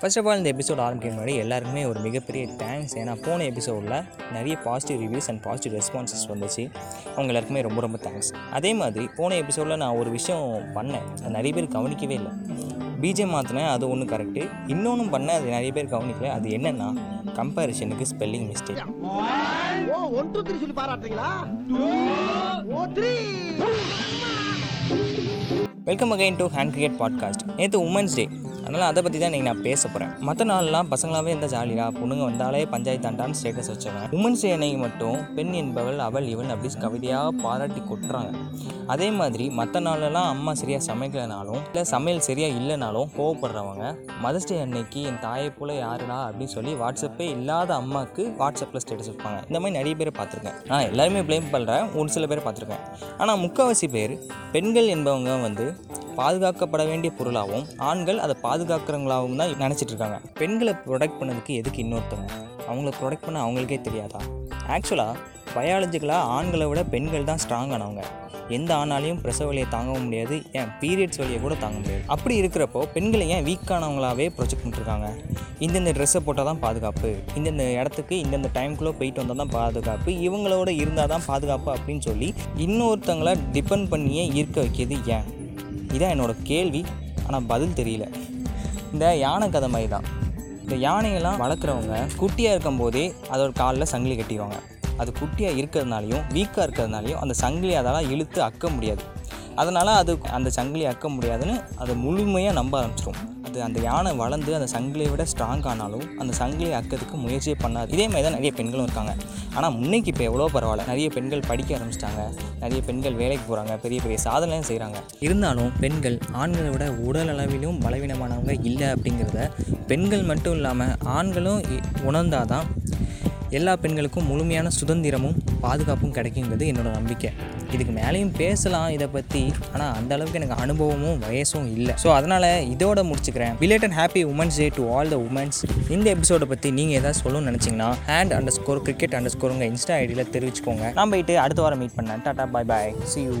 First of all இந்த episode ஆரம்பிக்க முன்னாடி எல்லாருக்குமே ஒரு மிகப்பெரிய தேங்க்ஸ் ஏன்னா போன எபிசோடில் நிறைய positive reviews and positive responses வந்துச்சு. அவங்க எல்லாருக்குமே ரொம்ப ரொம்ப தேங்க்ஸ் அதே மாதிரி போன எபிசோடில் நான் ஒரு விஷயம் பண்ணேன். அது நிறைய பேர் கவனிக்கவே இல்லை. பிஜே மாற்றினேன் அது ஒன்று கரெக்டு இன்னொன்றும் பண்ணேன் அது நிறைய பேர் கவனிக்கல. அது என்னென்னா கம்பேரிஷனுக்கு spelling mistake welcome again to hand cricket podcast நேற்று உமன்ஸ் டே அதனால் அதை பற்றி தான் இன்றைக்கி நான் பேச போகிறேன் மற்ற நாள்லாம் பசங்களாகவே இருந்தால் ஜாலியாக பொண்ணுங்க வந்தாலே பஞ்சாயத்தாண்டான்னு ஸ்டேட்டஸ் வச்சுருவேன் உமன்ஸ் டே அன்னைக்கு மட்டும் பெண் என்பவள் அவள் இவன் அப்படி கவிதையாக பாராட்டி கொட்டுறாங்க. அதே மாதிரி மற்ற நாளெல்லாம் அம்மா சரியாக சமைக்கலைனாலும் இல்லை சமையல் சரியாக இல்லைனாலும் கோவப்படுறவங்க மதர்ஸ் டே அன்னைக்கு என் தாயை போல் யாருடா அப்படின்னு சொல்லி வாட்ஸ்அப்பே இல்லாத அம்மாவுக்கு வாட்ஸ்அப்பில் ஸ்டேட்டஸ் வைப்பாங்க. இந்த மாதிரி நிறைய பேர் பார்த்துருக்கேன். நான் எல்லாருமே ப்ளேம் பண்ணுறேன் ஒரு சில பேர் பார்த்துருக்கேன். ஆனால் முக்கால்வாசி பேர் பெண்கள் என்பவங்க வந்து பாதுகாக்கப்பட வேண்டிய பொருளாகவும் ஆண்கள் அதை பாதுகாக்கிறவங்களாகவும் தான் நினச்சிட்டு இருக்காங்க பெண்களை ப்ரொடெக்ட் பண்ணதுக்கு எதுக்கு இன்னொருத்தவங்க? அவங்கள ப்ரொடெக்ட் பண்ண அவங்களுக்கே தெரியாதா? ஆக்சுவலாக பயாலஜிக்கலாக ஆண்களை விட பெண்கள் தான் ஸ்ட்ராங்கானவங்க எந்த ஆணாலையும் பிரசவ வழியை தாங்கவும் முடியாது ஏன் பீரியட்ஸ் வழியை கூட தாங்க முடியாது. அப்படி இருக்கிறப்போ பெண்களை ஏன் வீக்கானவங்களாவே ப்ரொஜெக்ட் பண்ணிருக்காங்க இந்தந்த ட்ரெஸ்ஸை போட்டால் தான் பாதுகாப்பு. இந்தந்த இடத்துக்கு இந்தந்த டைம்குள்ளே போயிட்டு வந்தால் தான் பாதுகாப்பு. இவங்களோட இருந்தால் தான் பாதுகாப்பு அப்படின்னு சொல்லி இன்னொருத்தங்களை டிபெண்ட் பண்ணியே ஈர்க்க வைக்கிறது ஏன்? இதான் என்னோட கேள்வி ஆனால் பதில் தெரியல. இந்த யானை கதை மாதிரி தான் இந்த யானையெல்லாம் வளர்க்குறவங்க குட்டியாக இருக்கும்போதே அதோட காலில் சங்கிலி கட்டிடுவாங்க. அது குட்டியாக இருக்கிறதுனாலையும் வீக்காக இருக்கிறதுனாலையும் அந்த சங்கிலி அதால் இழுத்து அக்க முடியாது. அதனால் அது அந்த சங்கிலி அக்க முடியாதுன்னு அதை முழுமையாக நம்ப ஆரம்பிச்சிடும் அது அந்த யானை வளர்ந்து அந்த சங்கிலியை விட ஸ்ட்ராங் ஆனாலும் அந்த சங்கிலியை அக்கிறதுக்கு முயற்சியே பண்ணாது. இதே மாதிரி தான் நிறைய பெண்களும் இருக்காங்க. ஆனால் முன்னைக்கு இப்போ எவ்வளோ பரவாயில்ல. நிறைய பெண்கள் படிக்க ஆரம்பிச்சிட்டாங்க. நிறைய பெண்கள் வேலைக்கு போகிறாங்க பெரிய பெரிய சாதனையும் செய்கிறாங்க இருந்தாலும் பெண்கள் ஆண்களை விட உடல் அளவிலும் பலவீனமானவங்க இல்லை அப்படிங்கிறத பெண்கள் மட்டும் இல்லாமல் ஆண்களும் இ- உணர்ந்தாதான் எல்லா பெண்களுக்கும் முழுமையான சுதந்திரமும் பாதுகாப்பும் கிடைக்குங்கிறது என்னோட நம்பிக்கை. இதுக்கு மேலேயும் பேசலாம் இதை பற்றி ஆனால் அந்த அளவுக்கு எனக்கு அனுபவமும் வயசும் இல்லை. ஸோ அதனால் இதோட முடிச்சுக்கிறேன். Belated happy women's day to all the women's இந்த எபிசோடை பற்றி நீங்கள் எதாவது சொல்லணும்னு நினச்சிங்கன்னா ஹேண்ட் அண்டர் ஸ்கோர் கிரிக்கெட் அண்டர் ஸ்கோருங்க இன்ஸ்டா ஐடியில் தெரிவிச்சுக்கோங்க. நான் போயிட்டு அடுத்த வாரம் மீட் பண்ணேன் tata bye bye see you